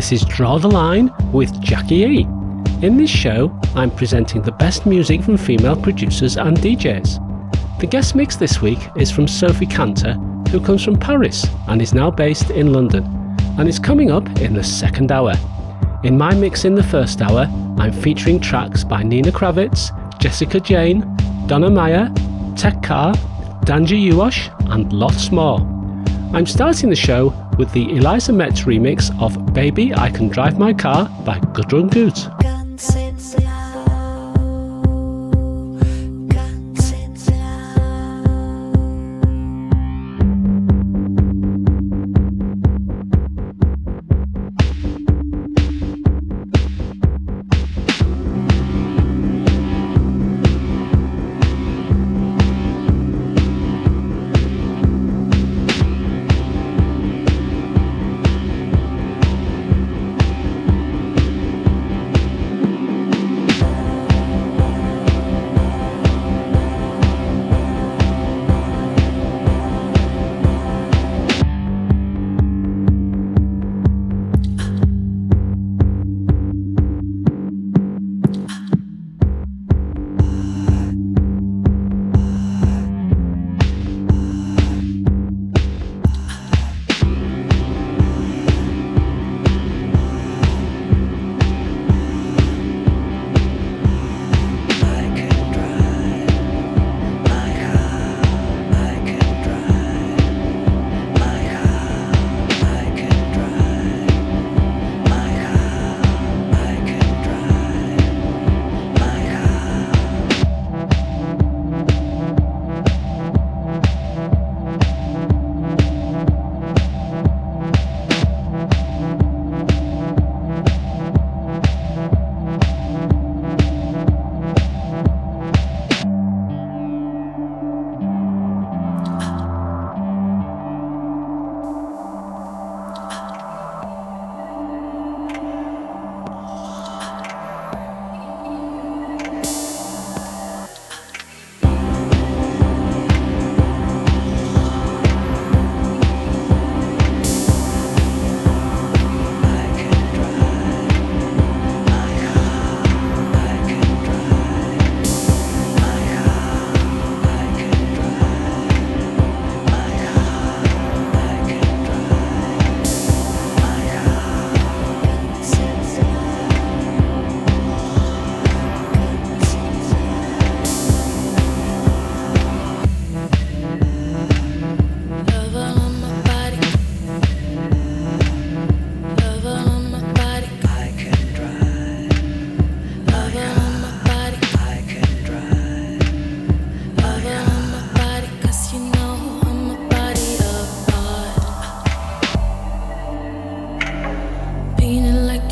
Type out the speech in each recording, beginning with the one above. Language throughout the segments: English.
hi, this is Draw the Line with Jackie E. In this show, I'm presenting the best music from female producers and DJs. The guest mix this week is from Sophie Cantor, who comes from Paris and is now based in London, and is coming up in the second hour. In my mix in the first hour, I'm featuring tracks by Nina Kraviz, Jessica Jane, Donna Meyer, Tech Car, Danja Uosh, and lots more. I'm starting the show with the Eliza Metz remix of Baby I Can Drive My Car by Gudrun Gut.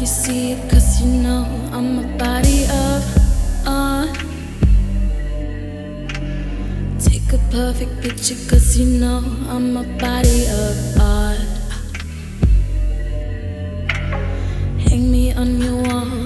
you see it, cause you know I'm a body of on. Take a perfect picture, cause you know I'm a body of art. Hang me on your wall.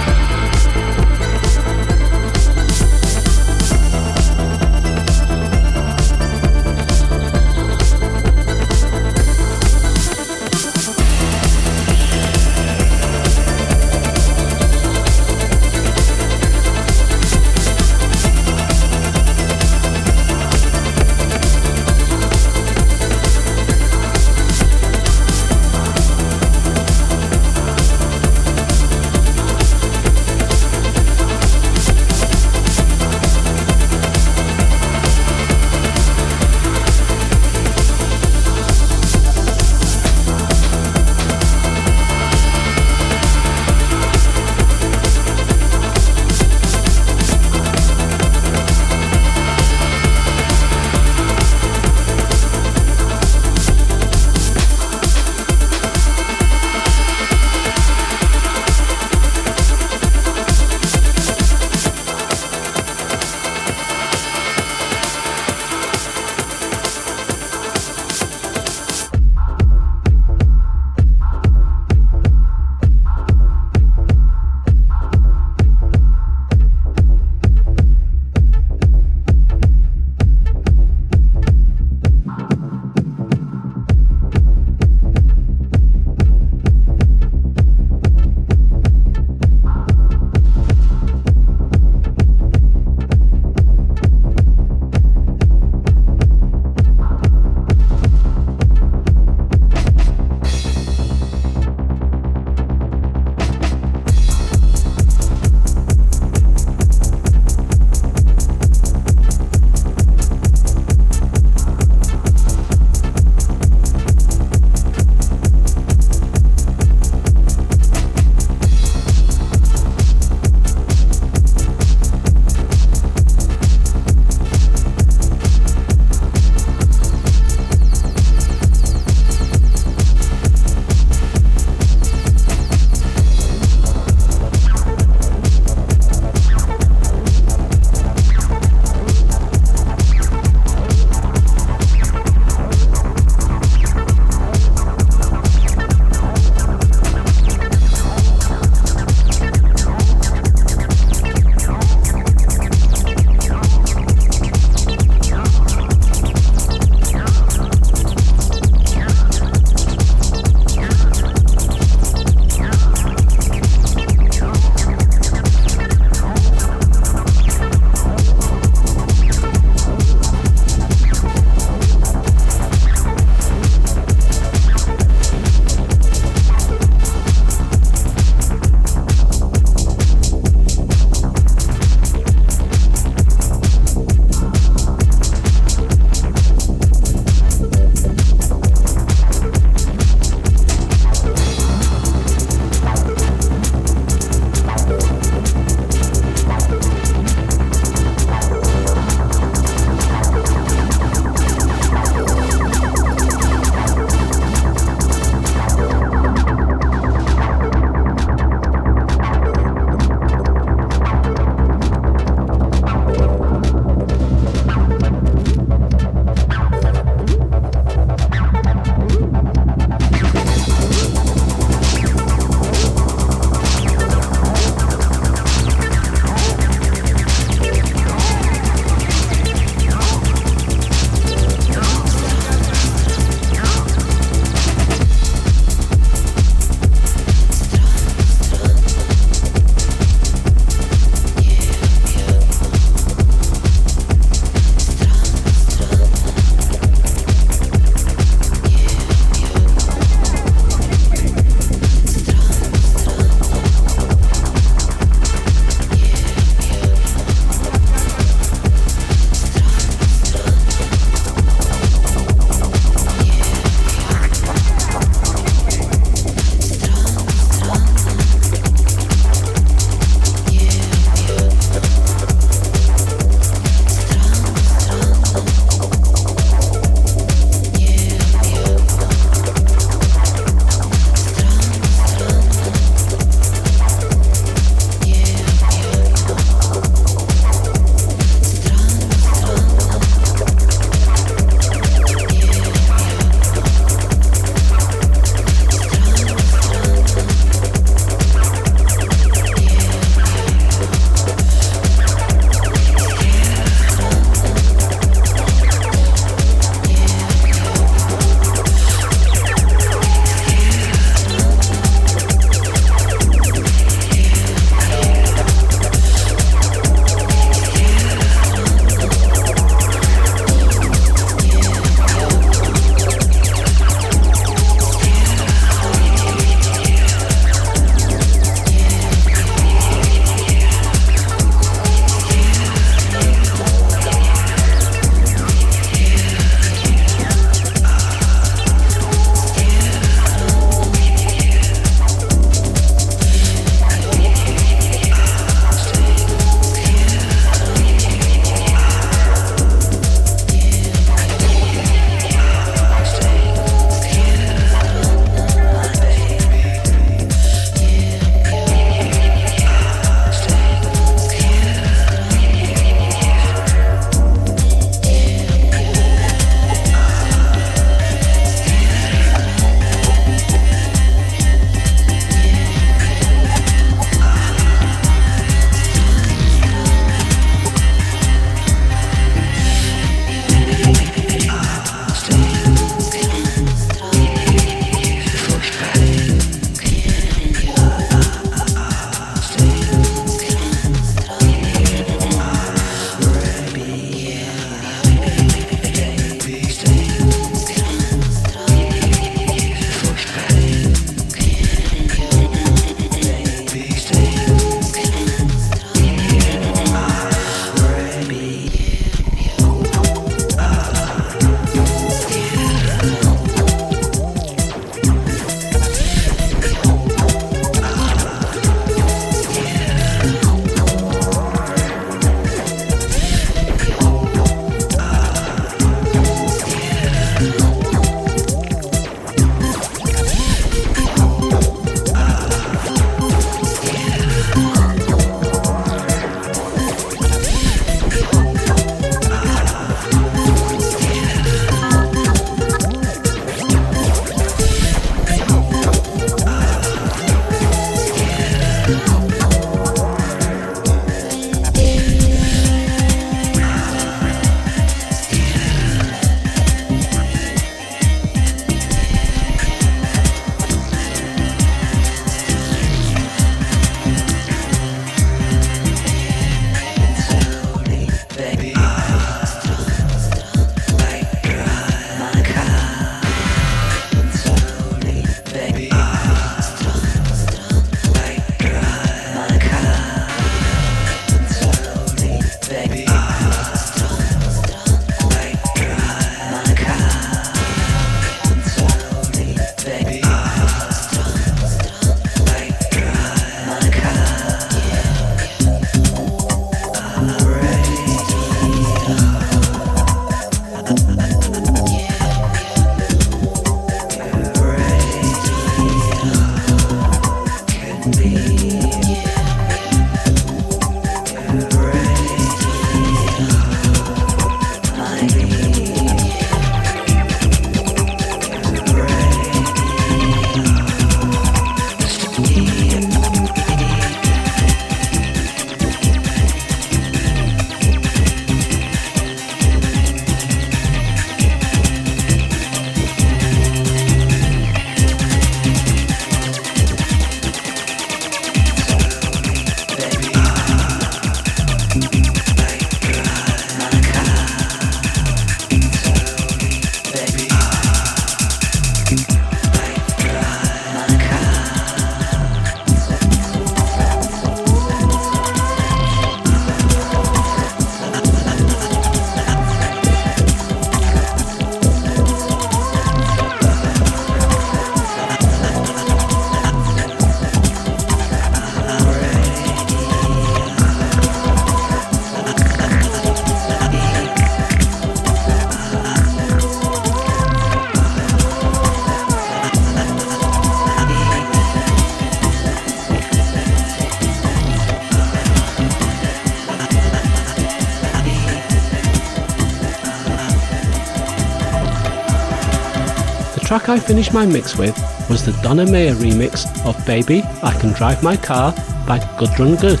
I finished my mix with was the Donna Mayer remix of Baby I Can Drive My Car by Gudrun Gut.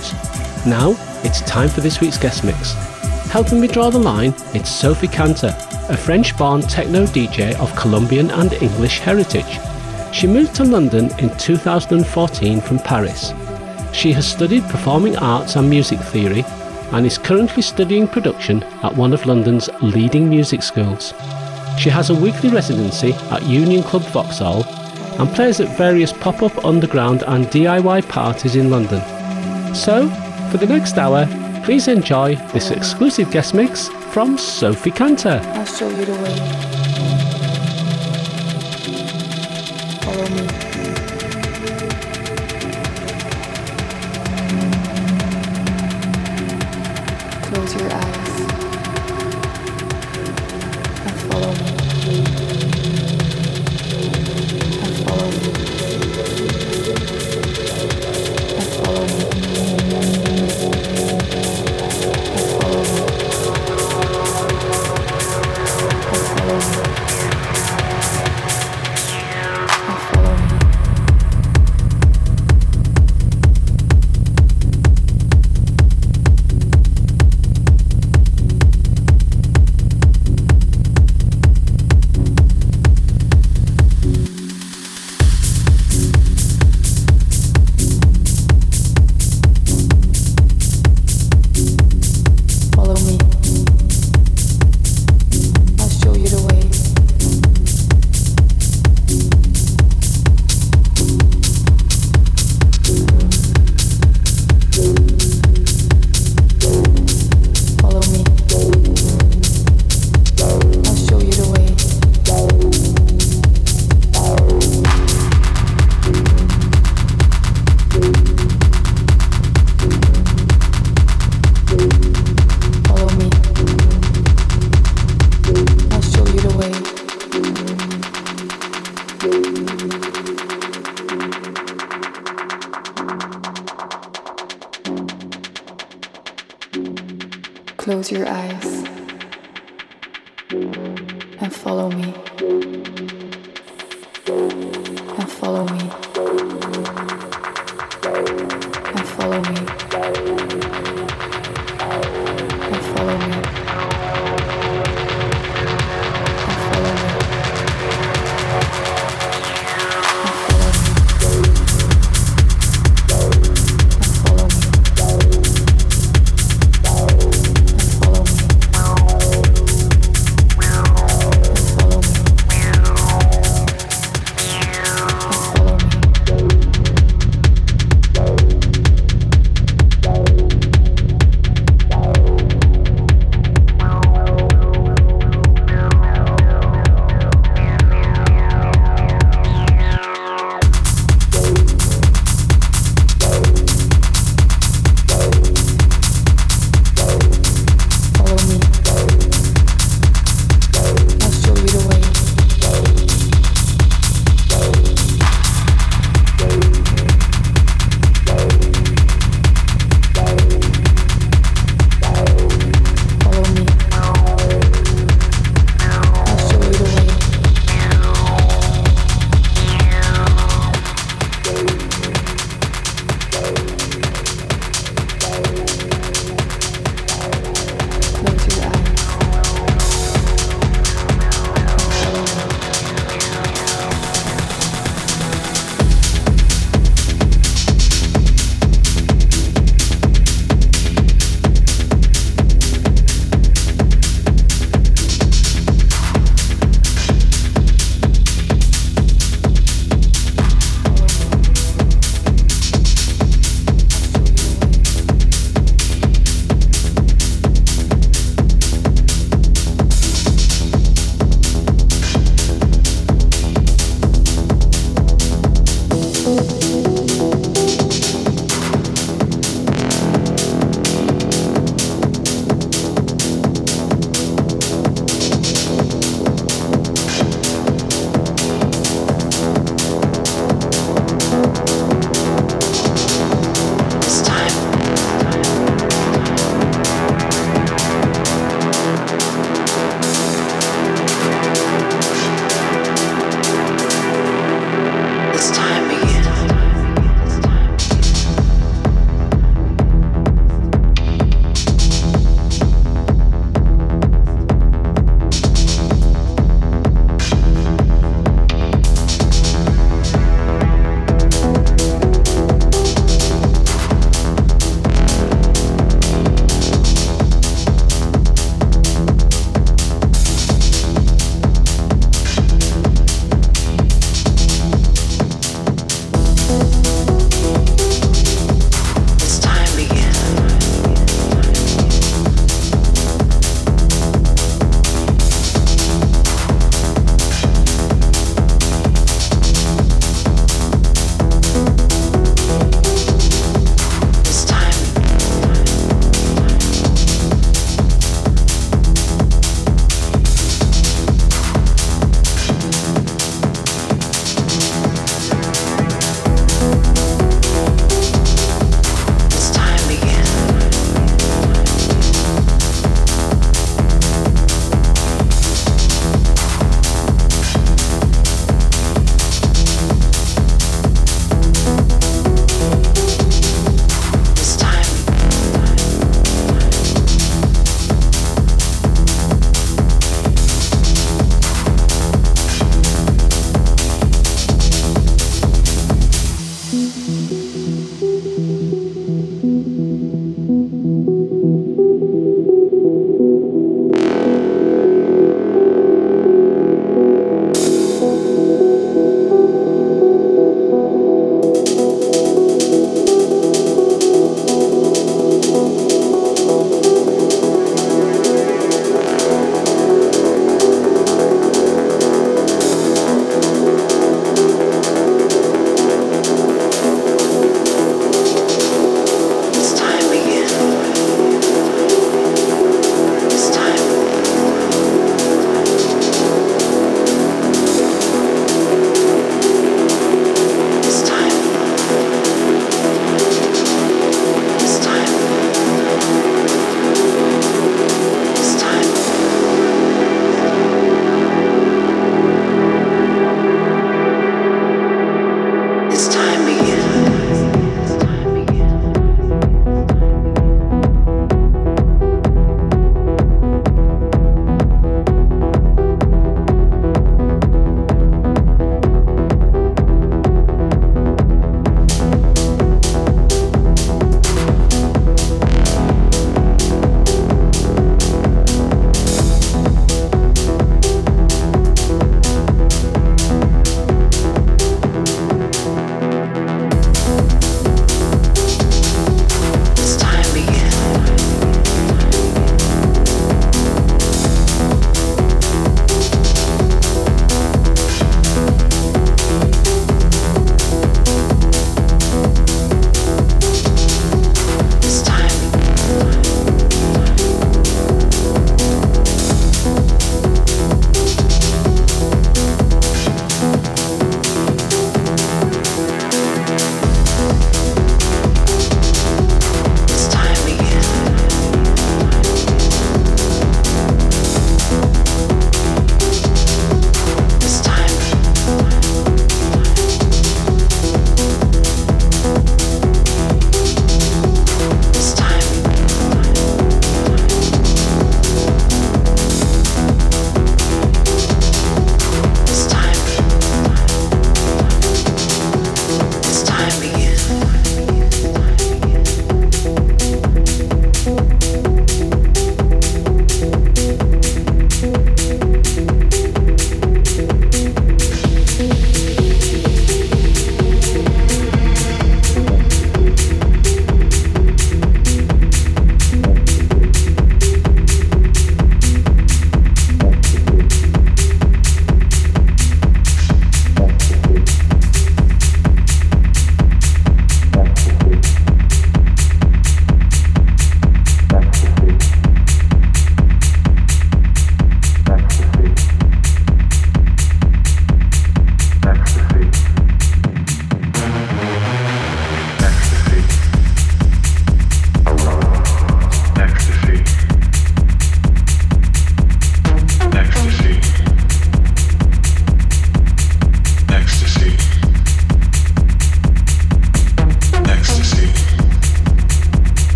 Now, it's time for this week's guest mix. Helping me draw the line, it's Sophie Cantor, a French born techno DJ of Colombian and English heritage. She moved to London in 2014 from Paris. She has studied performing arts and music theory and is currently studying production at one of London's leading music schools. She has a weekly residency at Union Club Vauxhall and plays at various pop up underground and DIY parties in London. So, for the next hour, please enjoy this exclusive guest mix from Sophie Cantor. I'll show you the way.